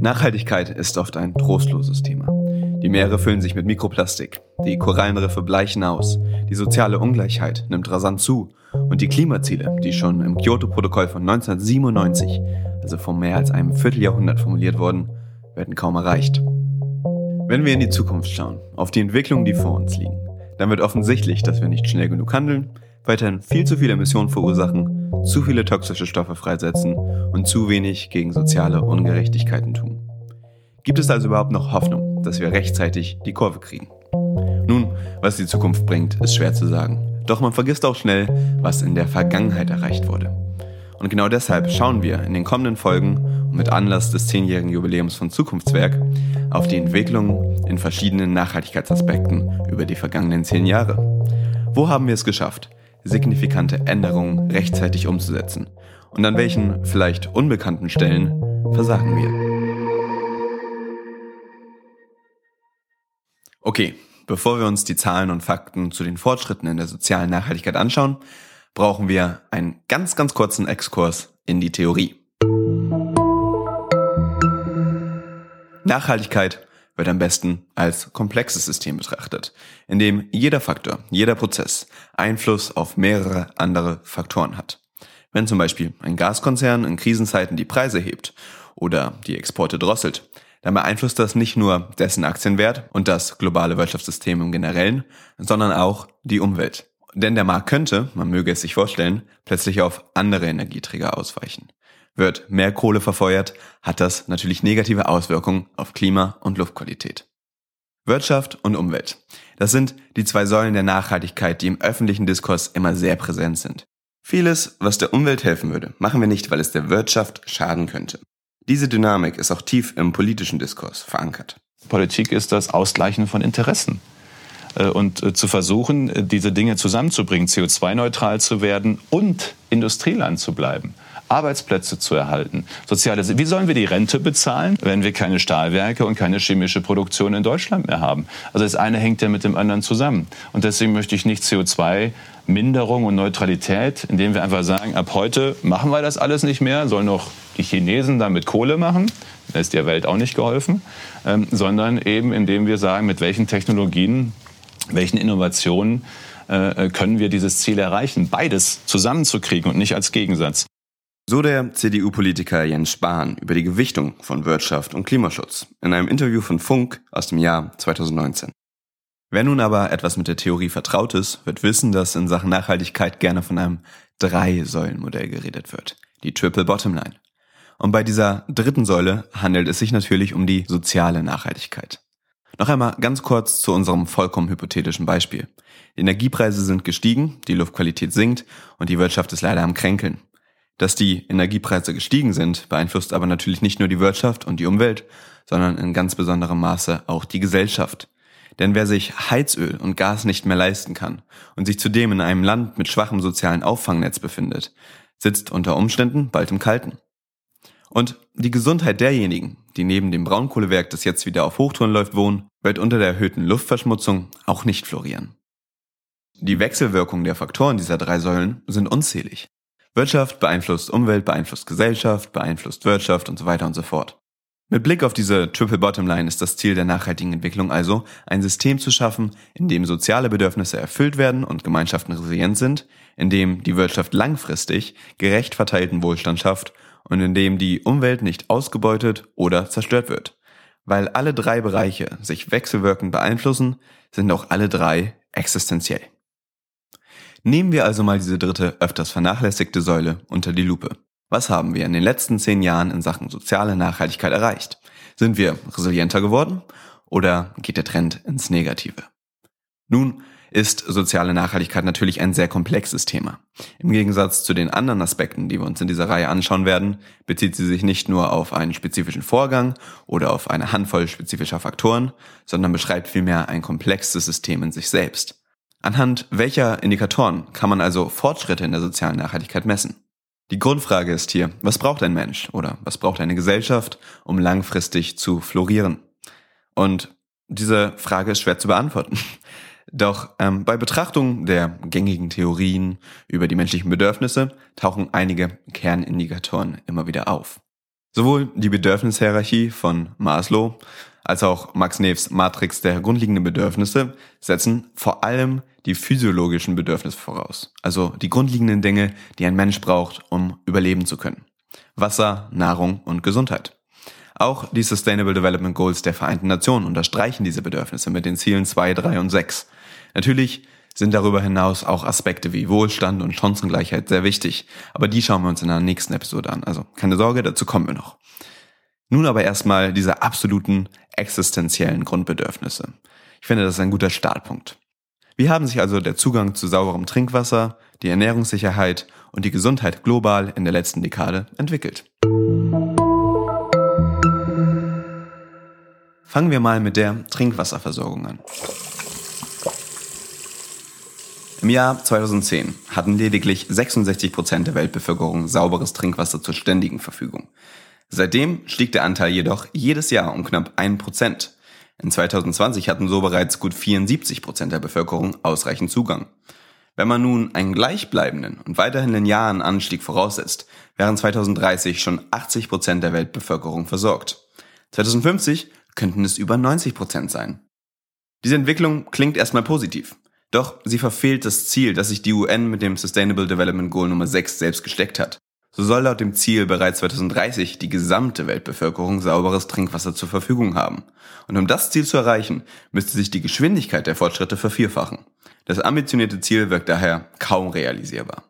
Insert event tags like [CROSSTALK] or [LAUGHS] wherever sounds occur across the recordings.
Nachhaltigkeit ist oft ein trostloses Thema. Die Meere füllen sich mit Mikroplastik, die Korallenriffe bleichen aus, die soziale Ungleichheit nimmt rasant zu und die Klimaziele, die schon im Kyoto-Protokoll von 1997, also vor mehr als einem Vierteljahrhundert formuliert wurden, werden kaum erreicht. Wenn wir in die Zukunft schauen, auf die Entwicklungen, die vor uns liegen, dann wird offensichtlich, dass wir nicht schnell genug handeln, weiterhin viel zu viele Emissionen verursachen, zu viele toxische Stoffe freisetzen und zu wenig gegen soziale Ungerechtigkeiten tun. Gibt es also überhaupt noch Hoffnung, dass wir rechtzeitig die Kurve kriegen? Nun, was die Zukunft bringt, ist schwer zu sagen. Doch man vergisst auch schnell, was in der Vergangenheit erreicht wurde. Und genau deshalb schauen wir in den kommenden Folgen und mit Anlass des zehnjährigen Jubiläums von Zukunftswerk auf die Entwicklung in verschiedenen Nachhaltigkeitsaspekten über die vergangenen zehn Jahre. Wo haben wir es geschafft, signifikante Änderungen rechtzeitig umzusetzen? Und an welchen vielleicht unbekannten Stellen versagen wir? Okay, bevor wir uns die Zahlen und Fakten zu den Fortschritten in der sozialen Nachhaltigkeit anschauen, brauchen wir einen ganz, ganz kurzen Exkurs in die Theorie. Nachhaltigkeit wird am besten als komplexes System betrachtet, in dem jeder Faktor, jeder Prozess Einfluss auf mehrere andere Faktoren hat. Wenn zum Beispiel ein Gaskonzern in Krisenzeiten die Preise hebt oder die Exporte drosselt, dann beeinflusst das nicht nur dessen Aktienwert und das globale Wirtschaftssystem im Generellen, sondern auch die Umwelt. Denn der Markt könnte, man möge es sich vorstellen, plötzlich auf andere Energieträger ausweichen. Wird mehr Kohle verfeuert, hat das natürlich negative Auswirkungen auf Klima und Luftqualität. Wirtschaft und Umwelt. Das sind die zwei Säulen der Nachhaltigkeit, die im öffentlichen Diskurs immer sehr präsent sind. Vieles, was der Umwelt helfen würde, machen wir nicht, weil es der Wirtschaft schaden könnte. Diese Dynamik ist auch tief im politischen Diskurs verankert. Politik ist das Ausgleichen von Interessen. Äh, und äh, zu versuchen, äh, diese Dinge zusammenzubringen, CO2-neutral zu werden und Industrieland zu bleiben. Arbeitsplätze zu erhalten. Soziale, wie sollen wir die Rente bezahlen, wenn wir keine Stahlwerke und keine chemische Produktion in Deutschland mehr haben? Also das eine hängt ja mit dem anderen zusammen. Und deswegen möchte ich nicht CO2 Minderung und Neutralität, indem wir einfach sagen, ab heute machen wir das alles nicht mehr, sollen noch die Chinesen damit Kohle machen, da ist der Welt auch nicht geholfen, ähm, sondern eben indem wir sagen, mit welchen Technologien, welchen Innovationen äh, können wir dieses Ziel erreichen, beides zusammenzukriegen und nicht als Gegensatz. So der CDU-Politiker Jens Spahn über die Gewichtung von Wirtschaft und Klimaschutz in einem Interview von Funk aus dem Jahr 2019. Wer nun aber etwas mit der Theorie vertraut ist, wird wissen, dass in Sachen Nachhaltigkeit gerne von einem Drei-Säulen-Modell geredet wird. Die Triple Bottom Line. Und bei dieser dritten Säule handelt es sich natürlich um die soziale Nachhaltigkeit. Noch einmal ganz kurz zu unserem vollkommen hypothetischen Beispiel. Die Energiepreise sind gestiegen, die Luftqualität sinkt und die Wirtschaft ist leider am Kränkeln. Dass die Energiepreise gestiegen sind, beeinflusst aber natürlich nicht nur die Wirtschaft und die Umwelt, sondern in ganz besonderem Maße auch die Gesellschaft. Denn wer sich Heizöl und Gas nicht mehr leisten kann und sich zudem in einem Land mit schwachem sozialen Auffangnetz befindet, sitzt unter Umständen bald im Kalten. Und die Gesundheit derjenigen, die neben dem Braunkohlewerk, das jetzt wieder auf Hochtouren läuft, wohnen, wird unter der erhöhten Luftverschmutzung auch nicht florieren. Die Wechselwirkungen der Faktoren dieser drei Säulen sind unzählig. Wirtschaft beeinflusst Umwelt, beeinflusst Gesellschaft, beeinflusst Wirtschaft und so weiter und so fort. Mit Blick auf diese Triple Bottom Line ist das Ziel der nachhaltigen Entwicklung also, ein System zu schaffen, in dem soziale Bedürfnisse erfüllt werden und Gemeinschaften resilient sind, in dem die Wirtschaft langfristig gerecht verteilten Wohlstand schafft und in dem die Umwelt nicht ausgebeutet oder zerstört wird. Weil alle drei Bereiche sich wechselwirkend beeinflussen, sind auch alle drei existenziell. Nehmen wir also mal diese dritte, öfters vernachlässigte Säule unter die Lupe. Was haben wir in den letzten zehn Jahren in Sachen soziale Nachhaltigkeit erreicht? Sind wir resilienter geworden oder geht der Trend ins Negative? Nun ist soziale Nachhaltigkeit natürlich ein sehr komplexes Thema. Im Gegensatz zu den anderen Aspekten, die wir uns in dieser Reihe anschauen werden, bezieht sie sich nicht nur auf einen spezifischen Vorgang oder auf eine Handvoll spezifischer Faktoren, sondern beschreibt vielmehr ein komplexes System in sich selbst. Anhand welcher Indikatoren kann man also Fortschritte in der sozialen Nachhaltigkeit messen? Die Grundfrage ist hier, was braucht ein Mensch oder was braucht eine Gesellschaft, um langfristig zu florieren? Und diese Frage ist schwer zu beantworten. [LAUGHS] Doch ähm, bei Betrachtung der gängigen Theorien über die menschlichen Bedürfnisse tauchen einige Kernindikatoren immer wieder auf. Sowohl die Bedürfnishierarchie von Maslow als auch Max News Matrix der grundlegenden Bedürfnisse setzen vor allem die physiologischen Bedürfnisse voraus. Also die grundlegenden Dinge, die ein Mensch braucht, um überleben zu können. Wasser, Nahrung und Gesundheit. Auch die Sustainable Development Goals der Vereinten Nationen unterstreichen diese Bedürfnisse mit den Zielen 2, 3 und 6. Natürlich sind darüber hinaus auch Aspekte wie Wohlstand und Chancengleichheit sehr wichtig, aber die schauen wir uns in der nächsten Episode an. Also keine Sorge, dazu kommen wir noch. Nun aber erstmal diese absoluten existenziellen Grundbedürfnisse. Ich finde, das ist ein guter Startpunkt. Wie haben sich also der Zugang zu sauberem Trinkwasser, die Ernährungssicherheit und die Gesundheit global in der letzten Dekade entwickelt? Fangen wir mal mit der Trinkwasserversorgung an. Im Jahr 2010 hatten lediglich 66 Prozent der Weltbevölkerung sauberes Trinkwasser zur ständigen Verfügung. Seitdem stieg der Anteil jedoch jedes Jahr um knapp ein Prozent. In 2020 hatten so bereits gut 74 Prozent der Bevölkerung ausreichend Zugang. Wenn man nun einen gleichbleibenden und weiterhin linearen Anstieg voraussetzt, wären 2030 schon 80 Prozent der Weltbevölkerung versorgt. 2050 könnten es über 90 Prozent sein. Diese Entwicklung klingt erstmal positiv. Doch sie verfehlt das Ziel, das sich die UN mit dem Sustainable Development Goal Nummer 6 selbst gesteckt hat. So soll laut dem Ziel bereits 2030 die gesamte Weltbevölkerung sauberes Trinkwasser zur Verfügung haben. Und um das Ziel zu erreichen, müsste sich die Geschwindigkeit der Fortschritte vervierfachen. Das ambitionierte Ziel wirkt daher kaum realisierbar.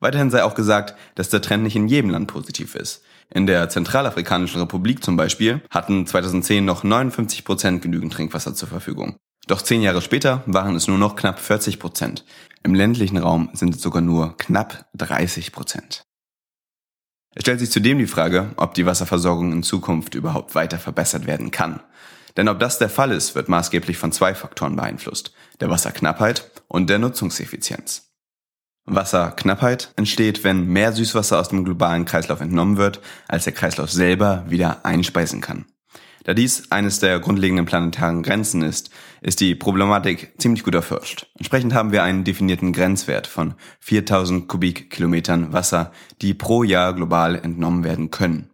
Weiterhin sei auch gesagt, dass der Trend nicht in jedem Land positiv ist. In der Zentralafrikanischen Republik zum Beispiel hatten 2010 noch 59 Prozent genügend Trinkwasser zur Verfügung. Doch zehn Jahre später waren es nur noch knapp 40 Prozent. Im ländlichen Raum sind es sogar nur knapp 30 Prozent. Es stellt sich zudem die Frage, ob die Wasserversorgung in Zukunft überhaupt weiter verbessert werden kann. Denn ob das der Fall ist, wird maßgeblich von zwei Faktoren beeinflusst, der Wasserknappheit und der Nutzungseffizienz. Wasserknappheit entsteht, wenn mehr Süßwasser aus dem globalen Kreislauf entnommen wird, als der Kreislauf selber wieder einspeisen kann. Da dies eines der grundlegenden planetaren Grenzen ist, ist die Problematik ziemlich gut erforscht. Entsprechend haben wir einen definierten Grenzwert von 4000 Kubikkilometern Wasser, die pro Jahr global entnommen werden können.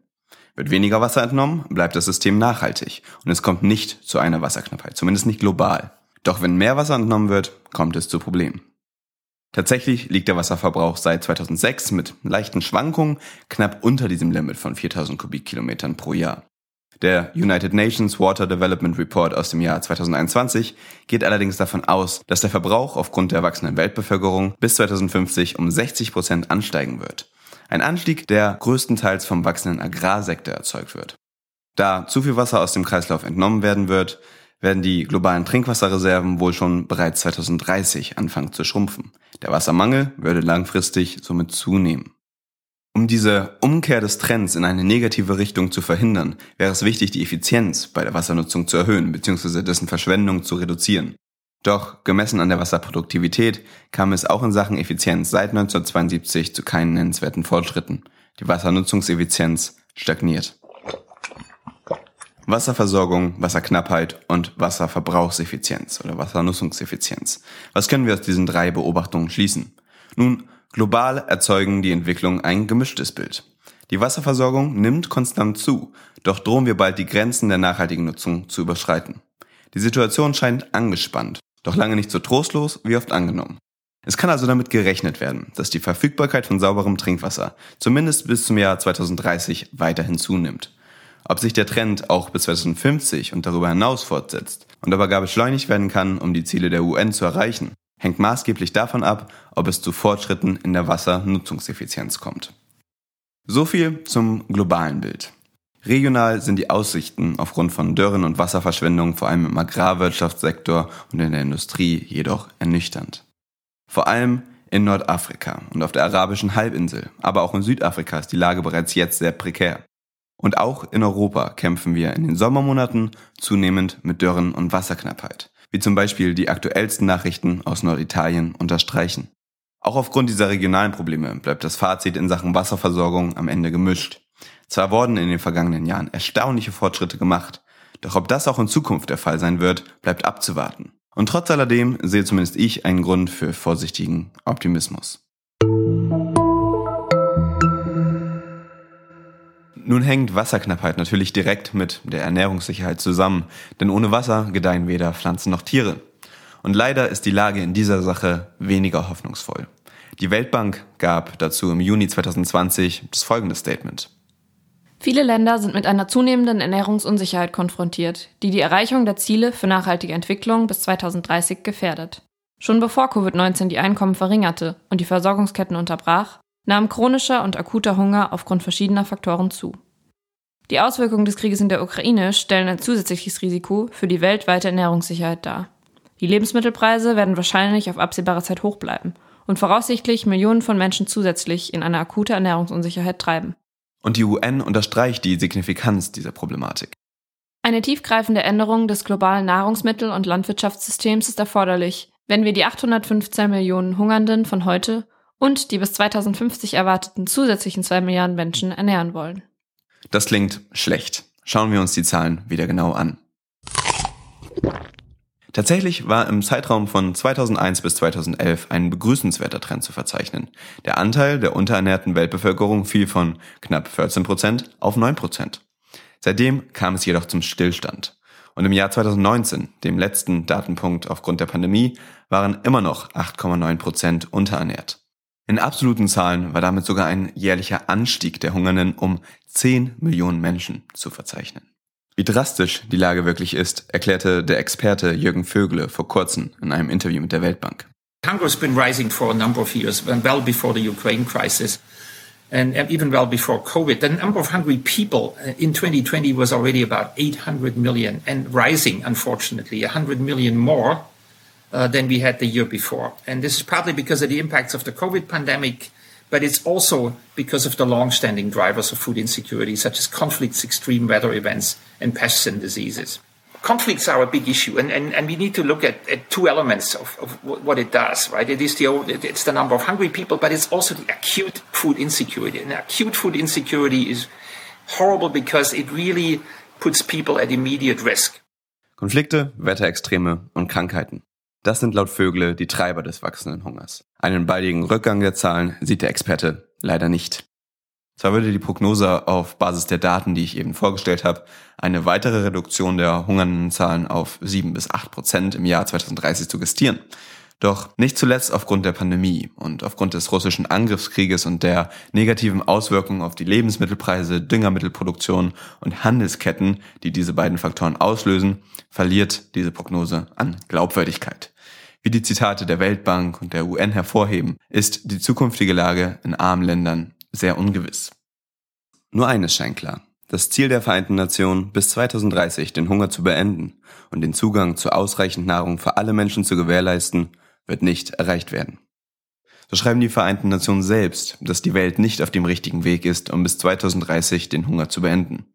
Wird weniger Wasser entnommen, bleibt das System nachhaltig und es kommt nicht zu einer Wasserknappheit, zumindest nicht global. Doch wenn mehr Wasser entnommen wird, kommt es zu Problemen. Tatsächlich liegt der Wasserverbrauch seit 2006 mit leichten Schwankungen knapp unter diesem Limit von 4000 Kubikkilometern pro Jahr. Der United Nations Water Development Report aus dem Jahr 2021 geht allerdings davon aus, dass der Verbrauch aufgrund der wachsenden Weltbevölkerung bis 2050 um 60 Prozent ansteigen wird. Ein Anstieg, der größtenteils vom wachsenden Agrarsektor erzeugt wird. Da zu viel Wasser aus dem Kreislauf entnommen werden wird, werden die globalen Trinkwasserreserven wohl schon bereits 2030 anfangen zu schrumpfen. Der Wassermangel würde langfristig somit zunehmen. Um diese Umkehr des Trends in eine negative Richtung zu verhindern, wäre es wichtig, die Effizienz bei der Wassernutzung zu erhöhen bzw. dessen Verschwendung zu reduzieren. Doch gemessen an der Wasserproduktivität kam es auch in Sachen Effizienz seit 1972 zu keinen nennenswerten Fortschritten. Die Wassernutzungseffizienz stagniert. Wasserversorgung, Wasserknappheit und Wasserverbrauchseffizienz oder Wassernutzungseffizienz. Was können wir aus diesen drei Beobachtungen schließen? Nun, Global erzeugen die Entwicklung ein gemischtes Bild. Die Wasserversorgung nimmt konstant zu, doch drohen wir bald die Grenzen der nachhaltigen Nutzung zu überschreiten. Die Situation scheint angespannt, doch lange nicht so trostlos wie oft angenommen. Es kann also damit gerechnet werden, dass die Verfügbarkeit von sauberem Trinkwasser zumindest bis zum Jahr 2030 weiterhin zunimmt. Ob sich der Trend auch bis 2050 und darüber hinaus fortsetzt und aber gar beschleunigt werden kann, um die Ziele der UN zu erreichen, hängt maßgeblich davon ab, ob es zu Fortschritten in der Wassernutzungseffizienz kommt. So viel zum globalen Bild. Regional sind die Aussichten aufgrund von Dürren und Wasserverschwendung vor allem im Agrarwirtschaftssektor und in der Industrie jedoch ernüchternd. Vor allem in Nordafrika und auf der arabischen Halbinsel, aber auch in Südafrika ist die Lage bereits jetzt sehr prekär. Und auch in Europa kämpfen wir in den Sommermonaten zunehmend mit Dürren und Wasserknappheit wie zum Beispiel die aktuellsten Nachrichten aus Norditalien unterstreichen. Auch aufgrund dieser regionalen Probleme bleibt das Fazit in Sachen Wasserversorgung am Ende gemischt. Zwar wurden in den vergangenen Jahren erstaunliche Fortschritte gemacht, doch ob das auch in Zukunft der Fall sein wird, bleibt abzuwarten. Und trotz alledem sehe zumindest ich einen Grund für vorsichtigen Optimismus. Nun hängt Wasserknappheit natürlich direkt mit der Ernährungssicherheit zusammen, denn ohne Wasser gedeihen weder Pflanzen noch Tiere. Und leider ist die Lage in dieser Sache weniger hoffnungsvoll. Die Weltbank gab dazu im Juni 2020 das folgende Statement. Viele Länder sind mit einer zunehmenden Ernährungsunsicherheit konfrontiert, die die Erreichung der Ziele für nachhaltige Entwicklung bis 2030 gefährdet. Schon bevor Covid-19 die Einkommen verringerte und die Versorgungsketten unterbrach, nahm chronischer und akuter Hunger aufgrund verschiedener Faktoren zu. Die Auswirkungen des Krieges in der Ukraine stellen ein zusätzliches Risiko für die weltweite Ernährungssicherheit dar. Die Lebensmittelpreise werden wahrscheinlich auf absehbare Zeit hoch bleiben und voraussichtlich Millionen von Menschen zusätzlich in eine akute Ernährungsunsicherheit treiben. Und die UN unterstreicht die Signifikanz dieser Problematik. Eine tiefgreifende Änderung des globalen Nahrungsmittel- und Landwirtschaftssystems ist erforderlich, wenn wir die 815 Millionen Hungernden von heute und die bis 2050 erwarteten zusätzlichen 2 Milliarden Menschen ernähren wollen. Das klingt schlecht. Schauen wir uns die Zahlen wieder genau an. Tatsächlich war im Zeitraum von 2001 bis 2011 ein begrüßenswerter Trend zu verzeichnen. Der Anteil der unterernährten Weltbevölkerung fiel von knapp 14 Prozent auf 9 Prozent. Seitdem kam es jedoch zum Stillstand. Und im Jahr 2019, dem letzten Datenpunkt aufgrund der Pandemie, waren immer noch 8,9 Prozent unterernährt. In absoluten Zahlen war damit sogar ein jährlicher Anstieg der Hungernden um 10 Millionen Menschen zu verzeichnen. Wie drastisch die Lage wirklich ist, erklärte der Experte Jürgen Vögele vor kurzem in einem Interview mit der Weltbank. Hunger has been rising for a number of years, well before the Ukraine crisis. and even well before COVID, the number of hungry people uh, in 2020 was already about 800 million and rising, unfortunately, 100 million more uh, than we had the year before. And this is partly because of the impacts of the COVID pandemic, but it's also because of the long-standing drivers of food insecurity, such as conflicts, extreme weather events, and pests and diseases. Conflicts are a big issue, and, and, and we need to look at, at two elements of, of what it does, right? It is the it's the number of hungry people, but it's also the acute food insecurity. And acute food insecurity is horrible because it really puts people at immediate risk. Konflikte, Wetterextreme und Krankheiten. Das sind laut Vögle die Treiber des wachsenden Hungers. Einen baldigen Rückgang der Zahlen sieht der Experte leider nicht. Zwar würde die Prognose auf Basis der Daten, die ich eben vorgestellt habe, eine weitere Reduktion der hungernden Zahlen auf 7 bis 8 Prozent im Jahr 2030 suggestieren. Doch nicht zuletzt aufgrund der Pandemie und aufgrund des russischen Angriffskrieges und der negativen Auswirkungen auf die Lebensmittelpreise, Düngermittelproduktion und Handelsketten, die diese beiden Faktoren auslösen, verliert diese Prognose an Glaubwürdigkeit. Wie die Zitate der Weltbank und der UN hervorheben, ist die zukünftige Lage in armen Ländern sehr ungewiss. Nur eines scheint klar. Das Ziel der Vereinten Nationen, bis 2030 den Hunger zu beenden und den Zugang zu ausreichend Nahrung für alle Menschen zu gewährleisten, wird nicht erreicht werden. So schreiben die Vereinten Nationen selbst, dass die Welt nicht auf dem richtigen Weg ist, um bis 2030 den Hunger zu beenden.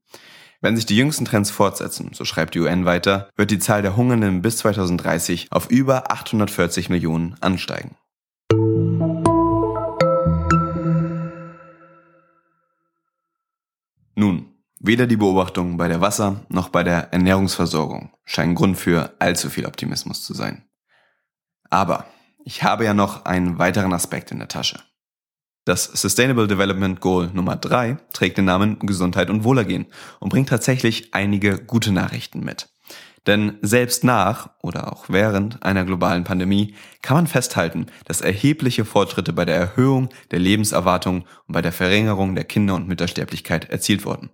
Wenn sich die jüngsten Trends fortsetzen, so schreibt die UN weiter, wird die Zahl der Hungernden bis 2030 auf über 840 Millionen ansteigen. Nun, weder die Beobachtungen bei der Wasser- noch bei der Ernährungsversorgung scheinen Grund für allzu viel Optimismus zu sein. Aber ich habe ja noch einen weiteren Aspekt in der Tasche. Das Sustainable Development Goal Nummer 3 trägt den Namen Gesundheit und Wohlergehen und bringt tatsächlich einige gute Nachrichten mit. Denn selbst nach oder auch während einer globalen Pandemie kann man festhalten, dass erhebliche Fortschritte bei der Erhöhung der Lebenserwartung und bei der Verringerung der Kinder- und Müttersterblichkeit erzielt wurden.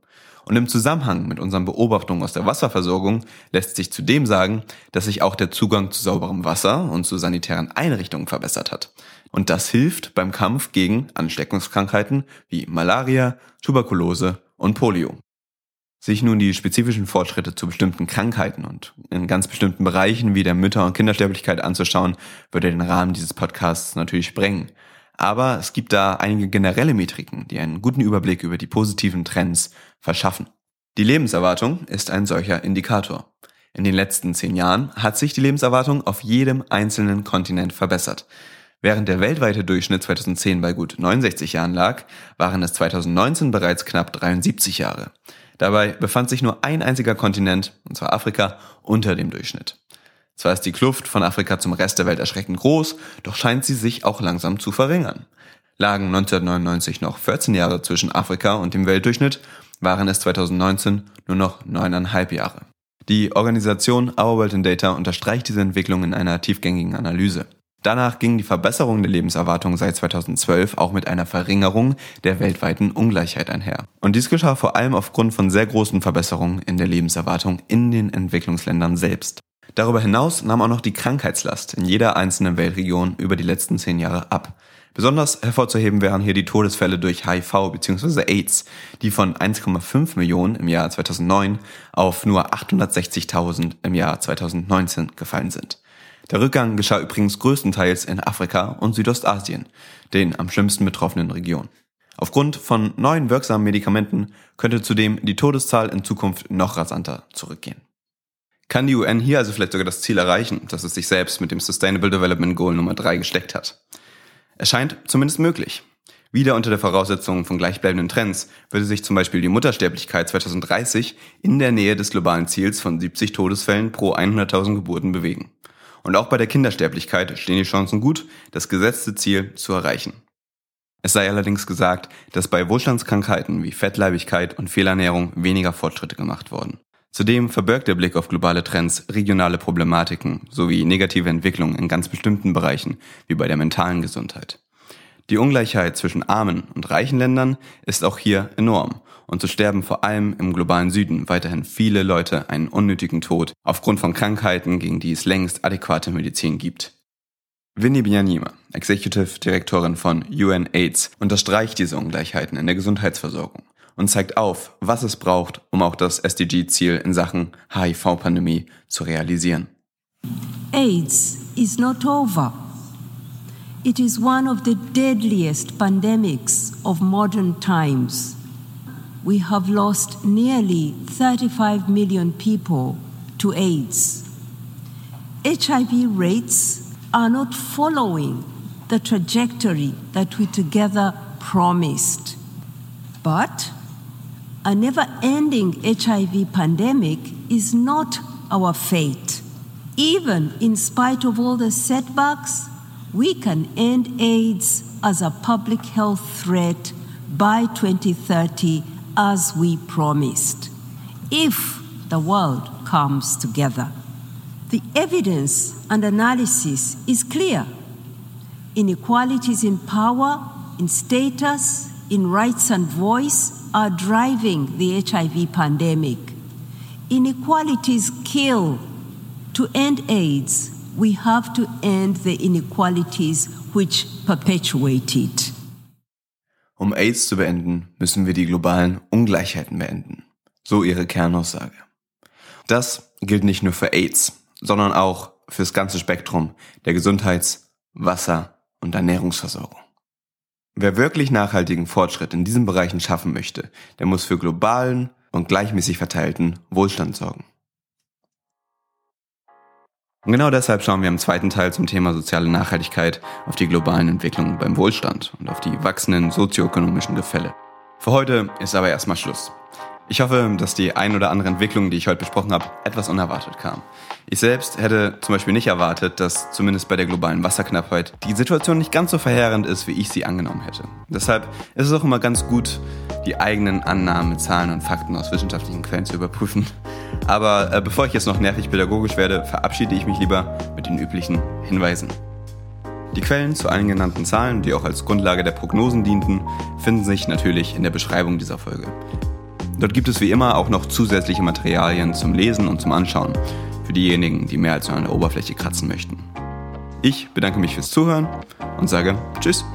Und im Zusammenhang mit unseren Beobachtungen aus der Wasserversorgung lässt sich zudem sagen, dass sich auch der Zugang zu sauberem Wasser und zu sanitären Einrichtungen verbessert hat. Und das hilft beim Kampf gegen Ansteckungskrankheiten wie Malaria, Tuberkulose und Polio. Sich nun die spezifischen Fortschritte zu bestimmten Krankheiten und in ganz bestimmten Bereichen wie der Mütter- und Kindersterblichkeit anzuschauen, würde den Rahmen dieses Podcasts natürlich sprengen. Aber es gibt da einige generelle Metriken, die einen guten Überblick über die positiven Trends verschaffen. Die Lebenserwartung ist ein solcher Indikator. In den letzten zehn Jahren hat sich die Lebenserwartung auf jedem einzelnen Kontinent verbessert. Während der weltweite Durchschnitt 2010 bei gut 69 Jahren lag, waren es 2019 bereits knapp 73 Jahre. Dabei befand sich nur ein einziger Kontinent, und zwar Afrika, unter dem Durchschnitt. Zwar ist die Kluft von Afrika zum Rest der Welt erschreckend groß, doch scheint sie sich auch langsam zu verringern. Lagen 1999 noch 14 Jahre zwischen Afrika und dem Weltdurchschnitt, waren es 2019 nur noch neuneinhalb Jahre. Die Organisation Our World in Data unterstreicht diese Entwicklung in einer tiefgängigen Analyse. Danach ging die Verbesserung der Lebenserwartung seit 2012 auch mit einer Verringerung der weltweiten Ungleichheit einher. Und dies geschah vor allem aufgrund von sehr großen Verbesserungen in der Lebenserwartung in den Entwicklungsländern selbst. Darüber hinaus nahm auch noch die Krankheitslast in jeder einzelnen Weltregion über die letzten zehn Jahre ab. Besonders hervorzuheben wären hier die Todesfälle durch HIV bzw. AIDS, die von 1,5 Millionen im Jahr 2009 auf nur 860.000 im Jahr 2019 gefallen sind. Der Rückgang geschah übrigens größtenteils in Afrika und Südostasien, den am schlimmsten betroffenen Regionen. Aufgrund von neuen wirksamen Medikamenten könnte zudem die Todeszahl in Zukunft noch rasanter zurückgehen. Kann die UN hier also vielleicht sogar das Ziel erreichen, das es sich selbst mit dem Sustainable Development Goal Nummer 3 gesteckt hat? Es scheint zumindest möglich. Wieder unter der Voraussetzung von gleichbleibenden Trends würde sich zum Beispiel die Muttersterblichkeit 2030 in der Nähe des globalen Ziels von 70 Todesfällen pro 100.000 Geburten bewegen. Und auch bei der Kindersterblichkeit stehen die Chancen gut, das gesetzte Ziel zu erreichen. Es sei allerdings gesagt, dass bei Wohlstandskrankheiten wie Fettleibigkeit und Fehlernährung weniger Fortschritte gemacht wurden. Zudem verbirgt der Blick auf globale Trends regionale Problematiken sowie negative Entwicklungen in ganz bestimmten Bereichen, wie bei der mentalen Gesundheit. Die Ungleichheit zwischen armen und reichen Ländern ist auch hier enorm und so sterben vor allem im globalen Süden weiterhin viele Leute einen unnötigen Tod aufgrund von Krankheiten, gegen die es längst adäquate Medizin gibt. Winnie Bianima, Executive Direktorin von UNAIDS, unterstreicht diese Ungleichheiten in der Gesundheitsversorgung und zeigt auf, was es braucht, um auch das SDG-Ziel in Sachen HIV-Pandemie zu realisieren. AIDS is not over. It is one of the deadliest pandemics of modern times. We have lost nearly 35 million people to AIDS. HIV rates are not following the trajectory that we together promised. But a never ending HIV pandemic is not our fate. Even in spite of all the setbacks, we can end AIDS as a public health threat by 2030 as we promised, if the world comes together. The evidence and analysis is clear. Inequalities in power, in status, in rights and voice are driving the HIV pandemic. Inequalities kill. To end AIDS, we have to end the inequalities which perpetuate it. Um AIDS zu beenden, müssen wir die globalen Ungleichheiten beenden. So ihre Kernaussage. Das gilt nicht nur für AIDS, sondern auch fürs ganze Spektrum der Gesundheits-, Wasser- und Ernährungsversorgung. Wer wirklich nachhaltigen Fortschritt in diesen Bereichen schaffen möchte, der muss für globalen und gleichmäßig verteilten Wohlstand sorgen. Und genau deshalb schauen wir im zweiten Teil zum Thema soziale Nachhaltigkeit auf die globalen Entwicklungen beim Wohlstand und auf die wachsenden sozioökonomischen Gefälle. Für heute ist aber erstmal Schluss. Ich hoffe, dass die ein oder andere Entwicklung, die ich heute besprochen habe, etwas unerwartet kam. Ich selbst hätte zum Beispiel nicht erwartet, dass zumindest bei der globalen Wasserknappheit die Situation nicht ganz so verheerend ist, wie ich sie angenommen hätte. Deshalb ist es auch immer ganz gut, die eigenen Annahmen Zahlen und Fakten aus wissenschaftlichen Quellen zu überprüfen. Aber äh, bevor ich jetzt noch nervig pädagogisch werde, verabschiede ich mich lieber mit den üblichen Hinweisen. Die Quellen zu allen genannten Zahlen, die auch als Grundlage der Prognosen dienten, finden sich natürlich in der Beschreibung dieser Folge. Dort gibt es wie immer auch noch zusätzliche Materialien zum Lesen und zum Anschauen, für diejenigen, die mehr als nur an der Oberfläche kratzen möchten. Ich bedanke mich fürs Zuhören und sage Tschüss.